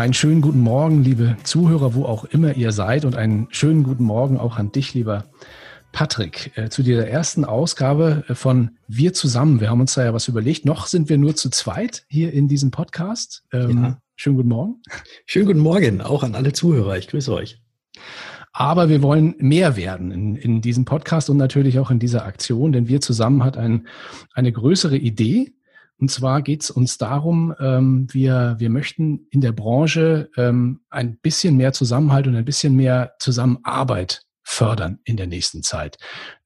Einen schönen guten Morgen, liebe Zuhörer, wo auch immer ihr seid, und einen schönen guten Morgen auch an dich, lieber Patrick, äh, zu dieser ersten Ausgabe äh, von Wir zusammen. Wir haben uns da ja was überlegt. Noch sind wir nur zu zweit hier in diesem Podcast. Ähm, ja. Schönen guten Morgen. Schönen guten Morgen auch an alle Zuhörer. Ich grüße euch. Aber wir wollen mehr werden in, in diesem Podcast und natürlich auch in dieser Aktion, denn wir zusammen hat ein, eine größere Idee. Und zwar geht es uns darum, ähm, wir, wir möchten in der Branche ähm, ein bisschen mehr Zusammenhalt und ein bisschen mehr Zusammenarbeit fördern in der nächsten Zeit.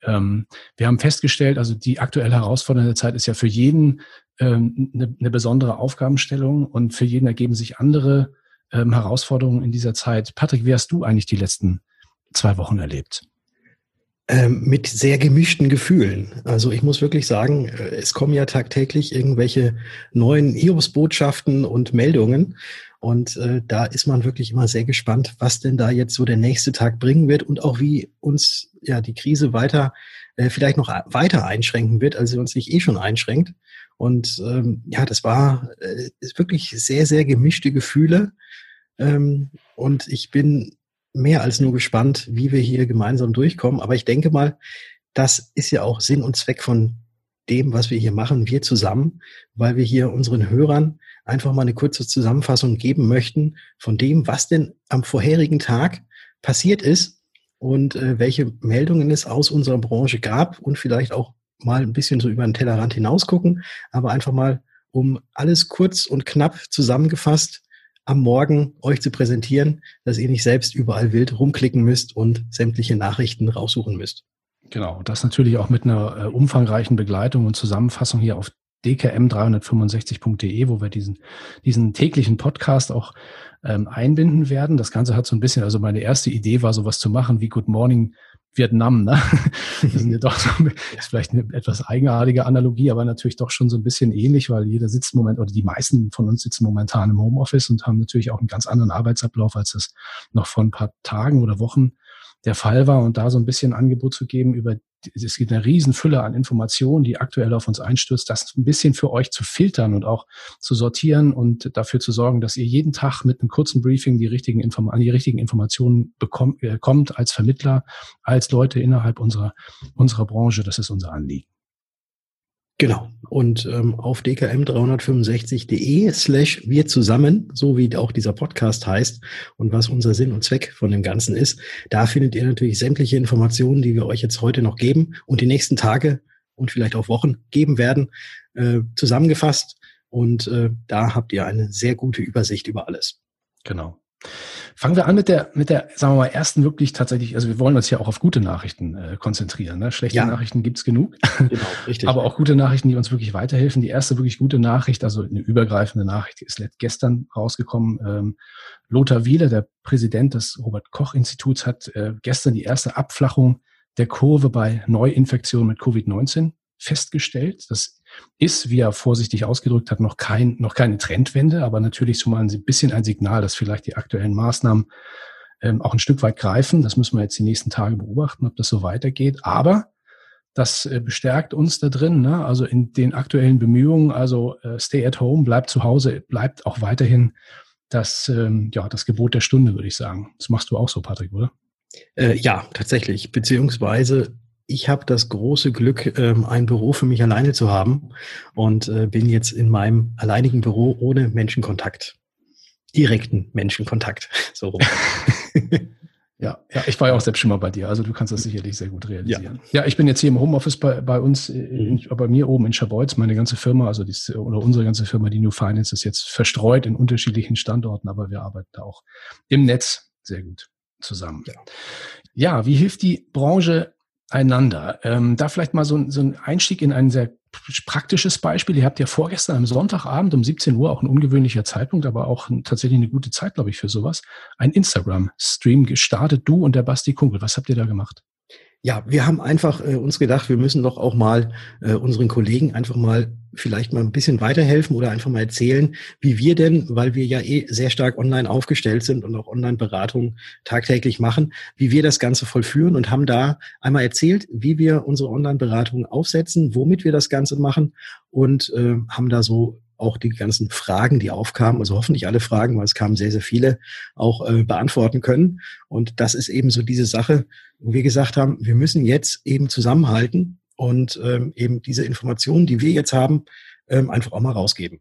Ähm, wir haben festgestellt, also die aktuell herausfordernde Zeit ist ja für jeden ähm, eine, eine besondere Aufgabenstellung und für jeden ergeben sich andere ähm, Herausforderungen in dieser Zeit. Patrick, wie hast du eigentlich die letzten zwei Wochen erlebt? Ähm, mit sehr gemischten Gefühlen. Also ich muss wirklich sagen, äh, es kommen ja tagtäglich irgendwelche neuen Hiobsbotschaften und Meldungen. Und äh, da ist man wirklich immer sehr gespannt, was denn da jetzt so der nächste Tag bringen wird und auch wie uns ja die Krise weiter äh, vielleicht noch weiter einschränken wird, als sie uns nicht eh schon einschränkt. Und ähm, ja, das war äh, wirklich sehr, sehr gemischte Gefühle. Ähm, und ich bin mehr als nur gespannt, wie wir hier gemeinsam durchkommen. Aber ich denke mal, das ist ja auch Sinn und Zweck von dem, was wir hier machen, wir zusammen, weil wir hier unseren Hörern einfach mal eine kurze Zusammenfassung geben möchten von dem, was denn am vorherigen Tag passiert ist und äh, welche Meldungen es aus unserer Branche gab und vielleicht auch mal ein bisschen so über den Tellerrand hinaus gucken, aber einfach mal, um alles kurz und knapp zusammengefasst am Morgen euch zu präsentieren, dass ihr nicht selbst überall wild rumklicken müsst und sämtliche Nachrichten raussuchen müsst. Genau, das natürlich auch mit einer äh, umfangreichen Begleitung und Zusammenfassung hier auf dkm365.de, wo wir diesen, diesen täglichen Podcast auch ähm, einbinden werden. Das Ganze hat so ein bisschen, also meine erste Idee war, sowas zu machen wie Good Morning Vietnam. Ne? Das sind ja doch so, ist vielleicht eine etwas eigenartige Analogie, aber natürlich doch schon so ein bisschen ähnlich, weil jeder sitzt im Moment oder die meisten von uns sitzen momentan im Homeoffice und haben natürlich auch einen ganz anderen Arbeitsablauf, als das noch vor ein paar Tagen oder Wochen der Fall war und da so ein bisschen Angebot zu geben über, es gibt eine Riesenfülle an Informationen, die aktuell auf uns einstürzt, das ein bisschen für euch zu filtern und auch zu sortieren und dafür zu sorgen, dass ihr jeden Tag mit einem kurzen Briefing die richtigen, Inform die richtigen Informationen bekommt, äh, kommt als Vermittler, als Leute innerhalb unserer, unserer Branche. Das ist unser Anliegen. Genau. Und ähm, auf dkm365.de slash wir zusammen, so wie auch dieser Podcast heißt und was unser Sinn und Zweck von dem Ganzen ist, da findet ihr natürlich sämtliche Informationen, die wir euch jetzt heute noch geben und die nächsten Tage und vielleicht auch Wochen geben werden, äh, zusammengefasst. Und äh, da habt ihr eine sehr gute Übersicht über alles. Genau. Fangen wir an mit der, mit der, sagen wir mal, ersten wirklich tatsächlich, also wir wollen uns ja auch auf gute Nachrichten äh, konzentrieren. Ne? Schlechte ja. Nachrichten gibt's genug. Genau, richtig. Aber auch gute Nachrichten, die uns wirklich weiterhelfen. Die erste wirklich gute Nachricht, also eine übergreifende Nachricht, ist gestern rausgekommen. Ähm, Lothar Wieler, der Präsident des Robert-Koch-Instituts, hat äh, gestern die erste Abflachung der Kurve bei Neuinfektionen mit Covid-19 festgestellt. Das ist, wie er vorsichtig ausgedrückt hat, noch kein, noch keine Trendwende, aber natürlich schon mal ein bisschen ein Signal, dass vielleicht die aktuellen Maßnahmen ähm, auch ein Stück weit greifen. Das müssen wir jetzt die nächsten Tage beobachten, ob das so weitergeht. Aber das äh, bestärkt uns da drin, ne? also in den aktuellen Bemühungen, also äh, stay at home, bleibt zu Hause, bleibt auch weiterhin das, ähm, ja, das Gebot der Stunde, würde ich sagen. Das machst du auch so, Patrick, oder? Äh, ja, tatsächlich. Beziehungsweise ich habe das große Glück, ähm, ein Büro für mich alleine zu haben und äh, bin jetzt in meinem alleinigen Büro ohne Menschenkontakt. Direkten Menschenkontakt. So rum. Ja, ja, ich war ja auch selbst schon mal bei dir, also du kannst das sicherlich sehr gut realisieren. Ja, ja ich bin jetzt hier im Homeoffice bei, bei uns, äh, in, mhm. bei mir oben in Schabolz, meine ganze Firma, also die, oder unsere ganze Firma, die New Finance, ist jetzt verstreut in unterschiedlichen Standorten, aber wir arbeiten da auch im Netz sehr gut zusammen. Ja, ja wie hilft die Branche einander. Ähm, da vielleicht mal so, so ein Einstieg in ein sehr praktisches Beispiel. Ihr habt ja vorgestern am Sonntagabend um 17 Uhr, auch ein ungewöhnlicher Zeitpunkt, aber auch tatsächlich eine gute Zeit, glaube ich, für sowas, ein Instagram-Stream gestartet, du und der Basti Kunkel. Was habt ihr da gemacht? Ja, wir haben einfach äh, uns gedacht, wir müssen doch auch mal äh, unseren Kollegen einfach mal vielleicht mal ein bisschen weiterhelfen oder einfach mal erzählen, wie wir denn, weil wir ja eh sehr stark online aufgestellt sind und auch Online-Beratung tagtäglich machen, wie wir das Ganze vollführen und haben da einmal erzählt, wie wir unsere Online-Beratung aufsetzen, womit wir das Ganze machen und äh, haben da so auch die ganzen Fragen, die aufkamen, also hoffentlich alle Fragen, weil es kamen sehr, sehr viele, auch äh, beantworten können. Und das ist eben so diese Sache, wo wir gesagt haben, wir müssen jetzt eben zusammenhalten und ähm, eben diese Informationen, die wir jetzt haben, ähm, einfach auch mal rausgeben.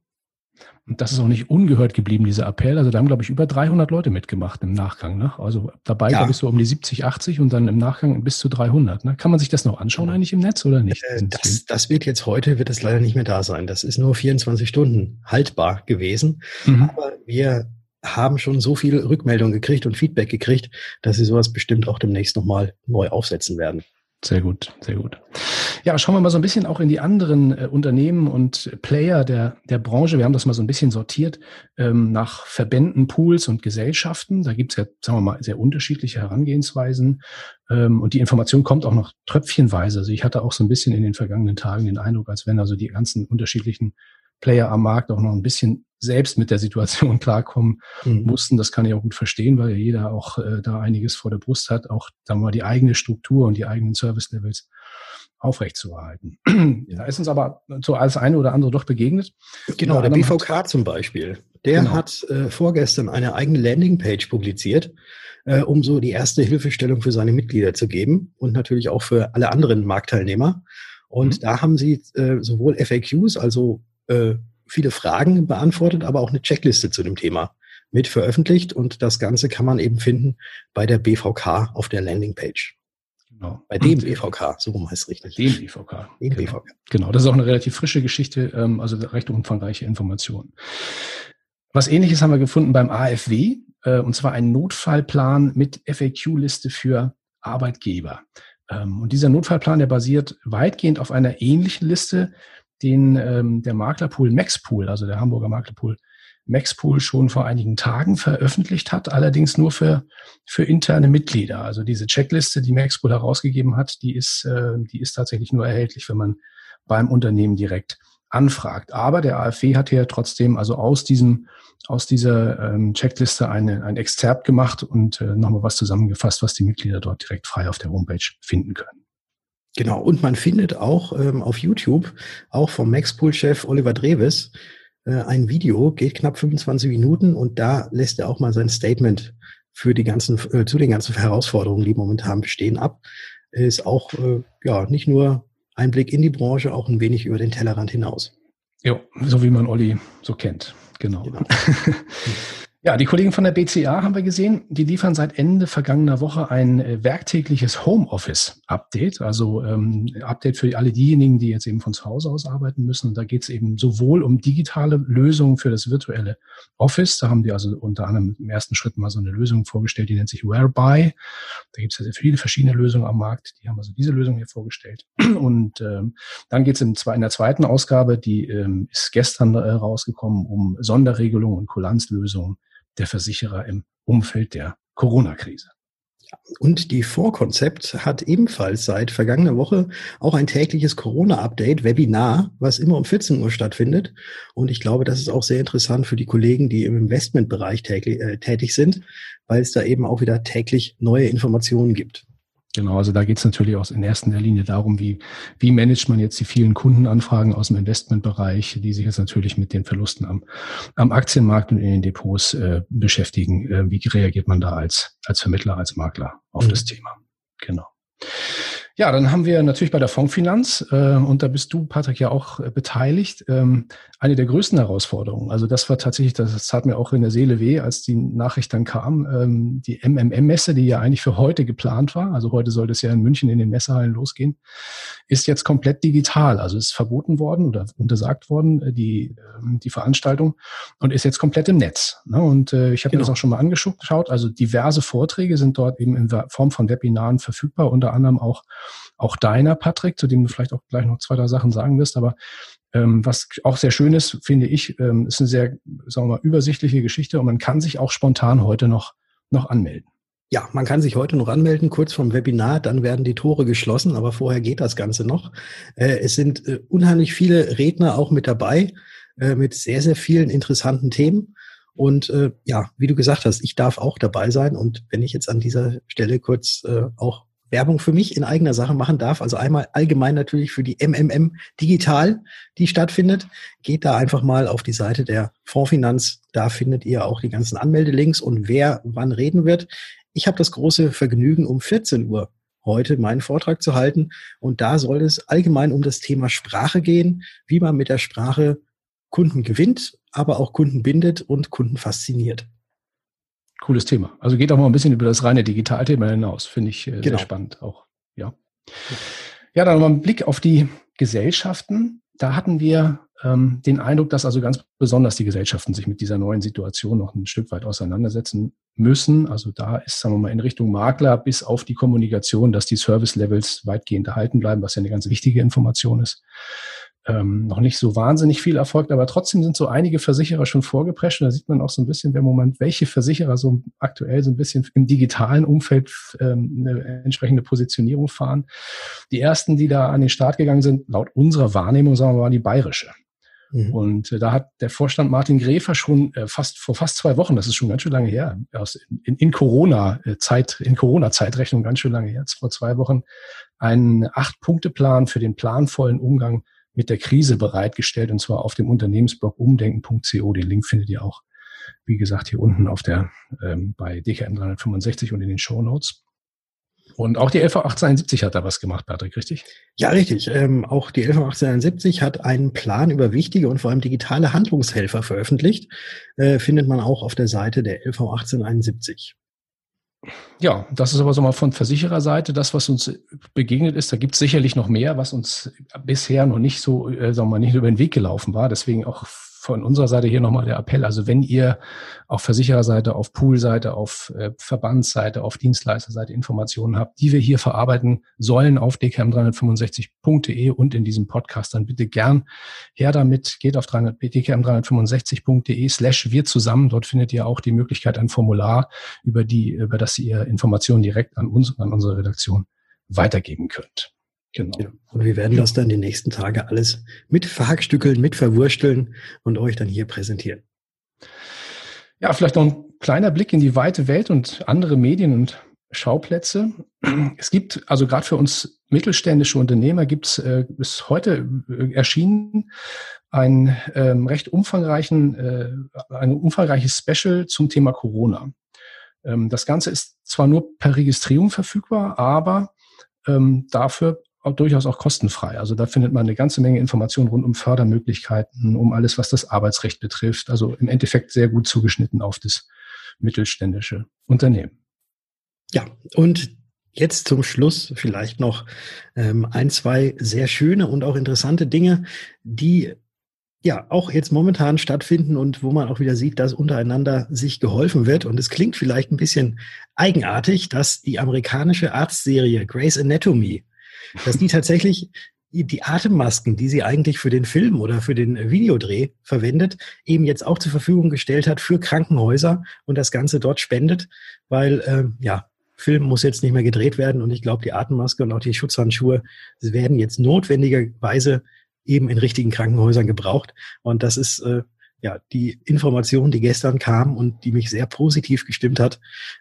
Und das ist auch nicht ungehört geblieben, dieser Appell. Also da haben, glaube ich, über 300 Leute mitgemacht im Nachgang. Ne? Also dabei, ja. glaube ich, so um die 70, 80 und dann im Nachgang bis zu 300. Ne? Kann man sich das noch anschauen eigentlich im Netz oder nicht? Äh, das, das, wird jetzt heute, wird es leider nicht mehr da sein. Das ist nur 24 Stunden haltbar gewesen. Mhm. Aber wir haben schon so viel Rückmeldung gekriegt und Feedback gekriegt, dass sie sowas bestimmt auch demnächst nochmal neu aufsetzen werden. Sehr gut, sehr gut. Ja, schauen wir mal so ein bisschen auch in die anderen äh, Unternehmen und Player der, der Branche. Wir haben das mal so ein bisschen sortiert ähm, nach Verbänden, Pools und Gesellschaften. Da gibt es ja, sagen wir mal, sehr unterschiedliche Herangehensweisen. Ähm, und die Information kommt auch noch tröpfchenweise. Also ich hatte auch so ein bisschen in den vergangenen Tagen den Eindruck, als wenn also die ganzen unterschiedlichen Player am Markt auch noch ein bisschen selbst mit der Situation klarkommen mhm. mussten. Das kann ich auch gut verstehen, weil ja jeder auch äh, da einiges vor der Brust hat, auch da mal die eigene Struktur und die eigenen Service-Levels aufrechtzuerhalten. da ist uns aber so als eine oder andere doch begegnet. Genau, der BVK hat, zum Beispiel. Der genau. hat äh, vorgestern eine eigene Landingpage publiziert, äh, um so die erste Hilfestellung für seine Mitglieder zu geben und natürlich auch für alle anderen Marktteilnehmer. Und mhm. da haben sie äh, sowohl FAQs, also äh, viele Fragen beantwortet, aber auch eine Checkliste zu dem Thema mit veröffentlicht. Und das Ganze kann man eben finden bei der BVK auf der Landingpage. Genau. Bei dem BVK, so rum heißt es richtig. Dem BVK. Dem genau. BVK. Genau, das ist auch eine relativ frische Geschichte, ähm, also recht umfangreiche Informationen. Was ähnliches haben wir gefunden beim AFW, äh, und zwar einen Notfallplan mit FAQ-Liste für Arbeitgeber. Ähm, und dieser Notfallplan, der basiert weitgehend auf einer ähnlichen Liste, den ähm, der Maklerpool Maxpool, also der Hamburger Maklerpool Maxpool schon vor einigen Tagen veröffentlicht hat, allerdings nur für, für interne Mitglieder. Also diese Checkliste, die Maxpool herausgegeben hat, die ist, äh, die ist tatsächlich nur erhältlich, wenn man beim Unternehmen direkt anfragt. Aber der AfW hat hier trotzdem also aus diesem aus dieser ähm, Checkliste eine, ein Exzerpt gemacht und äh, nochmal was zusammengefasst, was die Mitglieder dort direkt frei auf der Homepage finden können. Genau, und man findet auch ähm, auf YouTube, auch vom Maxpool-Chef Oliver Dreves, äh, ein Video, geht knapp 25 Minuten und da lässt er auch mal sein Statement für die ganzen, äh, zu den ganzen Herausforderungen, die momentan bestehen, ab. Ist auch äh, ja nicht nur ein Blick in die Branche, auch ein wenig über den Tellerrand hinaus. Ja, so wie man Olli so kennt. Genau. genau. Ja, die Kollegen von der BCA haben wir gesehen, die liefern seit Ende vergangener Woche ein äh, werktägliches Homeoffice-Update, also ähm, Update für alle diejenigen, die jetzt eben von zu Hause aus arbeiten müssen. Und da geht es eben sowohl um digitale Lösungen für das virtuelle Office, da haben die also unter anderem im ersten Schritt mal so eine Lösung vorgestellt, die nennt sich Whereby. Da gibt es ja sehr viele verschiedene Lösungen am Markt, die haben also diese Lösung hier vorgestellt. Und ähm, dann geht es in, in der zweiten Ausgabe, die ähm, ist gestern äh, rausgekommen, um Sonderregelungen und Kulanzlösungen der Versicherer im Umfeld der Corona-Krise. Und die Vorkonzept hat ebenfalls seit vergangener Woche auch ein tägliches Corona-Update, Webinar, was immer um 14 Uhr stattfindet. Und ich glaube, das ist auch sehr interessant für die Kollegen, die im Investmentbereich täglich, äh, tätig sind, weil es da eben auch wieder täglich neue Informationen gibt. Genau, also da geht es natürlich auch in erster Linie darum, wie, wie managt man jetzt die vielen Kundenanfragen aus dem Investmentbereich, die sich jetzt natürlich mit den Verlusten am, am Aktienmarkt und in den Depots äh, beschäftigen. Äh, wie reagiert man da als, als Vermittler, als Makler auf mhm. das Thema? Genau. Ja, dann haben wir natürlich bei der Fondsfinanz, äh, und da bist du, Patrick, ja auch äh, beteiligt, ähm, eine der größten Herausforderungen. Also das war tatsächlich, das, das tat mir auch in der Seele weh, als die Nachricht dann kam, ähm, die MMM-Messe, die ja eigentlich für heute geplant war, also heute sollte es ja in München in den Messehallen losgehen, ist jetzt komplett digital. Also ist verboten worden oder untersagt worden, äh, die, äh, die Veranstaltung, und ist jetzt komplett im Netz. Ne? Und äh, ich habe genau. mir das auch schon mal angeschaut. Also diverse Vorträge sind dort eben in Form von Webinaren verfügbar, unter anderem auch auch deiner, Patrick, zu dem du vielleicht auch gleich noch zwei, drei Sachen sagen wirst. Aber ähm, was auch sehr schön ist, finde ich, ähm, ist eine sehr, sagen wir mal, übersichtliche Geschichte und man kann sich auch spontan heute noch, noch anmelden. Ja, man kann sich heute noch anmelden, kurz vom Webinar, dann werden die Tore geschlossen, aber vorher geht das Ganze noch. Äh, es sind äh, unheimlich viele Redner auch mit dabei, äh, mit sehr, sehr vielen interessanten Themen. Und äh, ja, wie du gesagt hast, ich darf auch dabei sein. Und wenn ich jetzt an dieser Stelle kurz äh, auch Werbung für mich in eigener Sache machen darf. Also einmal allgemein natürlich für die MMM Digital, die stattfindet. Geht da einfach mal auf die Seite der Fondsfinanz. Da findet ihr auch die ganzen Anmeldelinks und wer wann reden wird. Ich habe das große Vergnügen, um 14 Uhr heute meinen Vortrag zu halten. Und da soll es allgemein um das Thema Sprache gehen, wie man mit der Sprache Kunden gewinnt, aber auch Kunden bindet und Kunden fasziniert. Cooles Thema. Also geht auch mal ein bisschen über das reine Digitalthema hinaus. Finde ich äh, genau. sehr spannend auch. Ja. Ja, dann mal ein Blick auf die Gesellschaften. Da hatten wir ähm, den Eindruck, dass also ganz besonders die Gesellschaften sich mit dieser neuen Situation noch ein Stück weit auseinandersetzen müssen. Also da ist, sagen wir mal, in Richtung Makler bis auf die Kommunikation, dass die Service-Levels weitgehend erhalten bleiben, was ja eine ganz wichtige Information ist ähm, noch nicht so wahnsinnig viel erfolgt, aber trotzdem sind so einige Versicherer schon vorgeprescht. Und da sieht man auch so ein bisschen, im Moment, welche Versicherer so aktuell so ein bisschen im digitalen Umfeld ähm, eine entsprechende Positionierung fahren. Die ersten, die da an den Start gegangen sind, laut unserer Wahrnehmung, sagen wir mal, die bayerische. Mhm. Und äh, da hat der Vorstand Martin Gräfer schon äh, fast vor fast zwei Wochen, das ist schon ganz schön lange her, aus, in, in Corona-Zeit, in Corona-Zeitrechnung ganz schön lange her, vor zwei Wochen, einen Acht-Punkte-Plan für den planvollen Umgang mit der Krise bereitgestellt und zwar auf dem Unternehmensblog umdenken.co. Den Link findet ihr auch, wie gesagt, hier unten auf der ähm, bei DKM 365 und in den Show Notes. Und auch die LV 1871 hat da was gemacht, Patrick, richtig? Ja, richtig. Ähm, auch die LV 1871 hat einen Plan über wichtige und vor allem digitale Handlungshelfer veröffentlicht. Äh, findet man auch auf der Seite der LV 1871. Ja, das ist aber so mal von Versichererseite das, was uns begegnet ist. Da gibt es sicherlich noch mehr, was uns bisher noch nicht so, äh, sagen wir mal, nicht über den Weg gelaufen war. Deswegen auch von unserer Seite hier nochmal der Appell. Also wenn ihr auf Versichererseite, auf Poolseite, auf äh, Verbandsseite, auf Dienstleisterseite Informationen habt, die wir hier verarbeiten sollen auf dkm365.de und in diesem Podcast, dann bitte gern her damit. Geht auf dkm365.de slash wir zusammen. Dort findet ihr auch die Möglichkeit, ein Formular, über die, über das ihr Informationen direkt an uns an unsere Redaktion weitergeben könnt. Genau. Ja. Und wir werden das dann die nächsten Tage alles mit verhackstückeln, mit verwursteln und euch dann hier präsentieren. Ja, vielleicht noch ein kleiner Blick in die weite Welt und andere Medien und Schauplätze. Es gibt, also gerade für uns mittelständische Unternehmer gibt es äh, bis heute äh, erschienen ein ähm, recht umfangreichen, äh, ein umfangreiches Special zum Thema Corona. Ähm, das Ganze ist zwar nur per Registrierung verfügbar, aber ähm, dafür durchaus auch kostenfrei. Also da findet man eine ganze Menge Informationen rund um Fördermöglichkeiten, um alles, was das Arbeitsrecht betrifft. Also im Endeffekt sehr gut zugeschnitten auf das mittelständische Unternehmen. Ja, und jetzt zum Schluss vielleicht noch ähm, ein, zwei sehr schöne und auch interessante Dinge, die ja auch jetzt momentan stattfinden und wo man auch wieder sieht, dass untereinander sich geholfen wird. Und es klingt vielleicht ein bisschen eigenartig, dass die amerikanische Arztserie Grey's Anatomy dass die tatsächlich die Atemmasken, die sie eigentlich für den Film oder für den Videodreh verwendet, eben jetzt auch zur Verfügung gestellt hat für Krankenhäuser und das Ganze dort spendet, weil äh, ja, Film muss jetzt nicht mehr gedreht werden und ich glaube, die Atemmaske und auch die Schutzhandschuhe werden jetzt notwendigerweise eben in richtigen Krankenhäusern gebraucht. Und das ist äh, ja die Information, die gestern kam und die mich sehr positiv gestimmt hat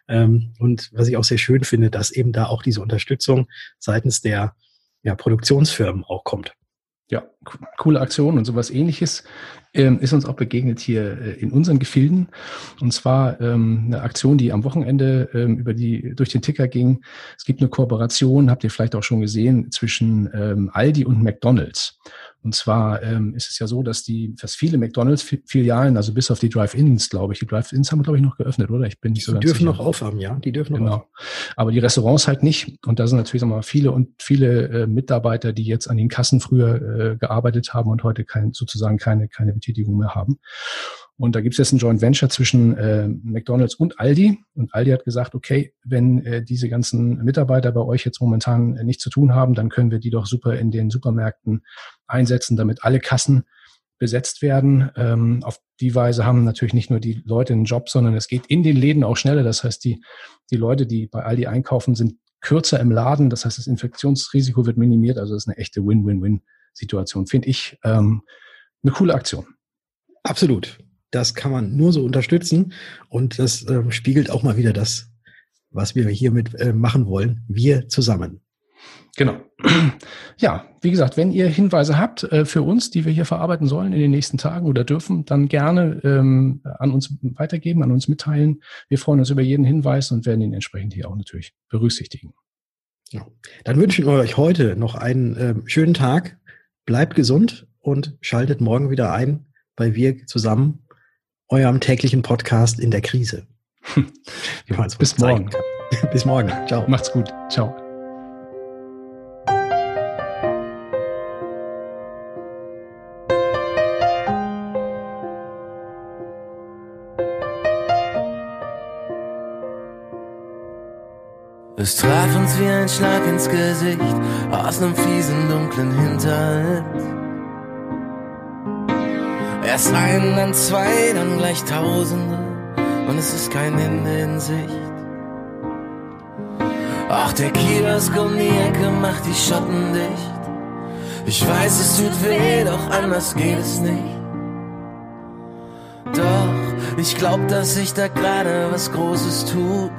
ähm, und was ich auch sehr schön finde, dass eben da auch diese Unterstützung seitens der ja, Produktionsfirmen auch kommt. Ja, coole Aktion und sowas ähnliches ähm, ist uns auch begegnet hier äh, in unseren Gefilden. Und zwar ähm, eine Aktion, die am Wochenende ähm, über die, durch den Ticker ging. Es gibt eine Kooperation, habt ihr vielleicht auch schon gesehen, zwischen ähm, Aldi und McDonalds. Und zwar ähm, ist es ja so, dass die, dass viele McDonalds-Filialen, also bis auf die Drive-Ins, glaube ich, die Drive-Ins haben, glaube ich, noch geöffnet, oder? Ich bin nicht so die ganz dürfen sicher. noch aufhaben, ja. Die dürfen noch genau. Aufhaben. Aber die Restaurants halt nicht. Und da sind natürlich mal, viele und viele äh, Mitarbeiter, die jetzt an den Kassen früher äh, gearbeitet haben und heute kein, sozusagen keine, keine Betätigung mehr haben. Und da gibt es jetzt ein Joint Venture zwischen äh, McDonald's und Aldi. Und Aldi hat gesagt, okay, wenn äh, diese ganzen Mitarbeiter bei euch jetzt momentan äh, nichts zu tun haben, dann können wir die doch super in den Supermärkten einsetzen, damit alle Kassen besetzt werden. Ähm, auf die Weise haben natürlich nicht nur die Leute einen Job, sondern es geht in den Läden auch schneller. Das heißt, die, die Leute, die bei Aldi einkaufen, sind kürzer im Laden. Das heißt, das Infektionsrisiko wird minimiert. Also das ist eine echte Win-Win-Win-Situation, finde ich. Ähm, eine coole Aktion. Absolut. Das kann man nur so unterstützen und das äh, spiegelt auch mal wieder das was wir hiermit äh, machen wollen. Wir zusammen. Genau. Ja, wie gesagt, wenn ihr Hinweise habt äh, für uns, die wir hier verarbeiten sollen in den nächsten Tagen oder dürfen, dann gerne ähm, an uns weitergeben, an uns mitteilen. Wir freuen uns über jeden Hinweis und werden ihn entsprechend hier auch natürlich berücksichtigen. Ja. Dann wünschen wir euch heute noch einen äh, schönen Tag. Bleibt gesund und schaltet morgen wieder ein bei Wir zusammen, eurem täglichen Podcast in der Krise. Bis morgen. Bis morgen. Ciao. Macht's gut. Ciao. Es traf uns wie ein Schlag ins Gesicht aus nem fiesen, dunklen Hinterhalt. Erst ein, dann zwei, dann gleich Tausende und es ist kein Ende in Sicht. Auch der Kiosk um die Ecke macht die Schotten dicht. Ich weiß, es tut weh, doch anders geht es nicht. Doch ich glaub, dass sich da gerade was Großes tut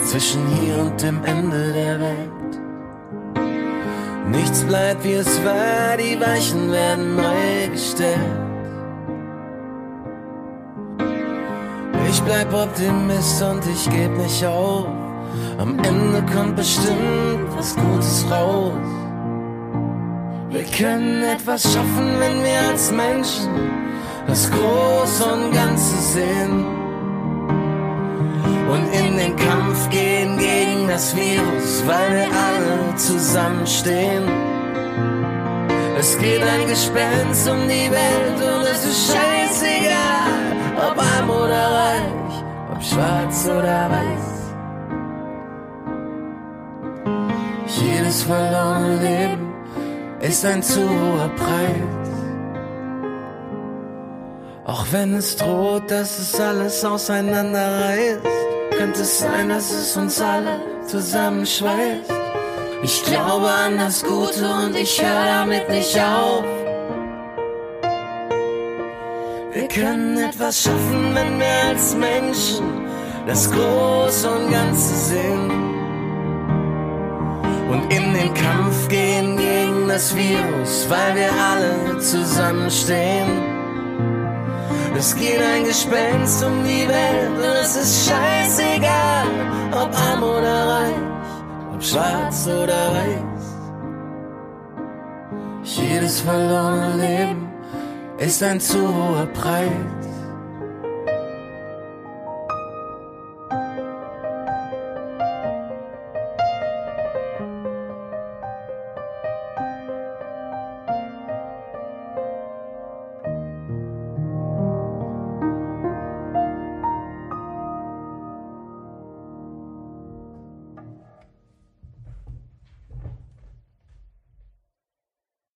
zwischen hier und dem Ende der Welt. Nichts bleibt wie es war, die Weichen werden neu gestellt. Ich bleib Optimist und ich geb nicht auf. Am Ende kommt bestimmt was Gutes raus. Wir können etwas schaffen, wenn wir als Menschen das Große und Ganze sehen und in den Kampf gehen gegen das Virus, weil wir alle zusammenstehen. Es geht ein Gespenst um die Welt und es ist scheißegal, ob arm oder reich, ob schwarz oder weiß. Jedes verlorene Leben ist ein zu hoher Preis. Auch wenn es droht, dass es alles auseinanderreißt könnte es sein, dass es uns alle zusammenschweißt. Ich glaube an das Gute und ich höre damit nicht auf. Wir können etwas schaffen, wenn wir als Menschen das Große und Ganze sehen. Und in den Kampf gehen gegen das Virus, weil wir alle zusammenstehen. Es geht ein Gespenst um die Welt und es ist scheißegal, ob arm oder reich, ob schwarz oder weiß. Jedes verlorene Leben ist ein zu hoher Preis.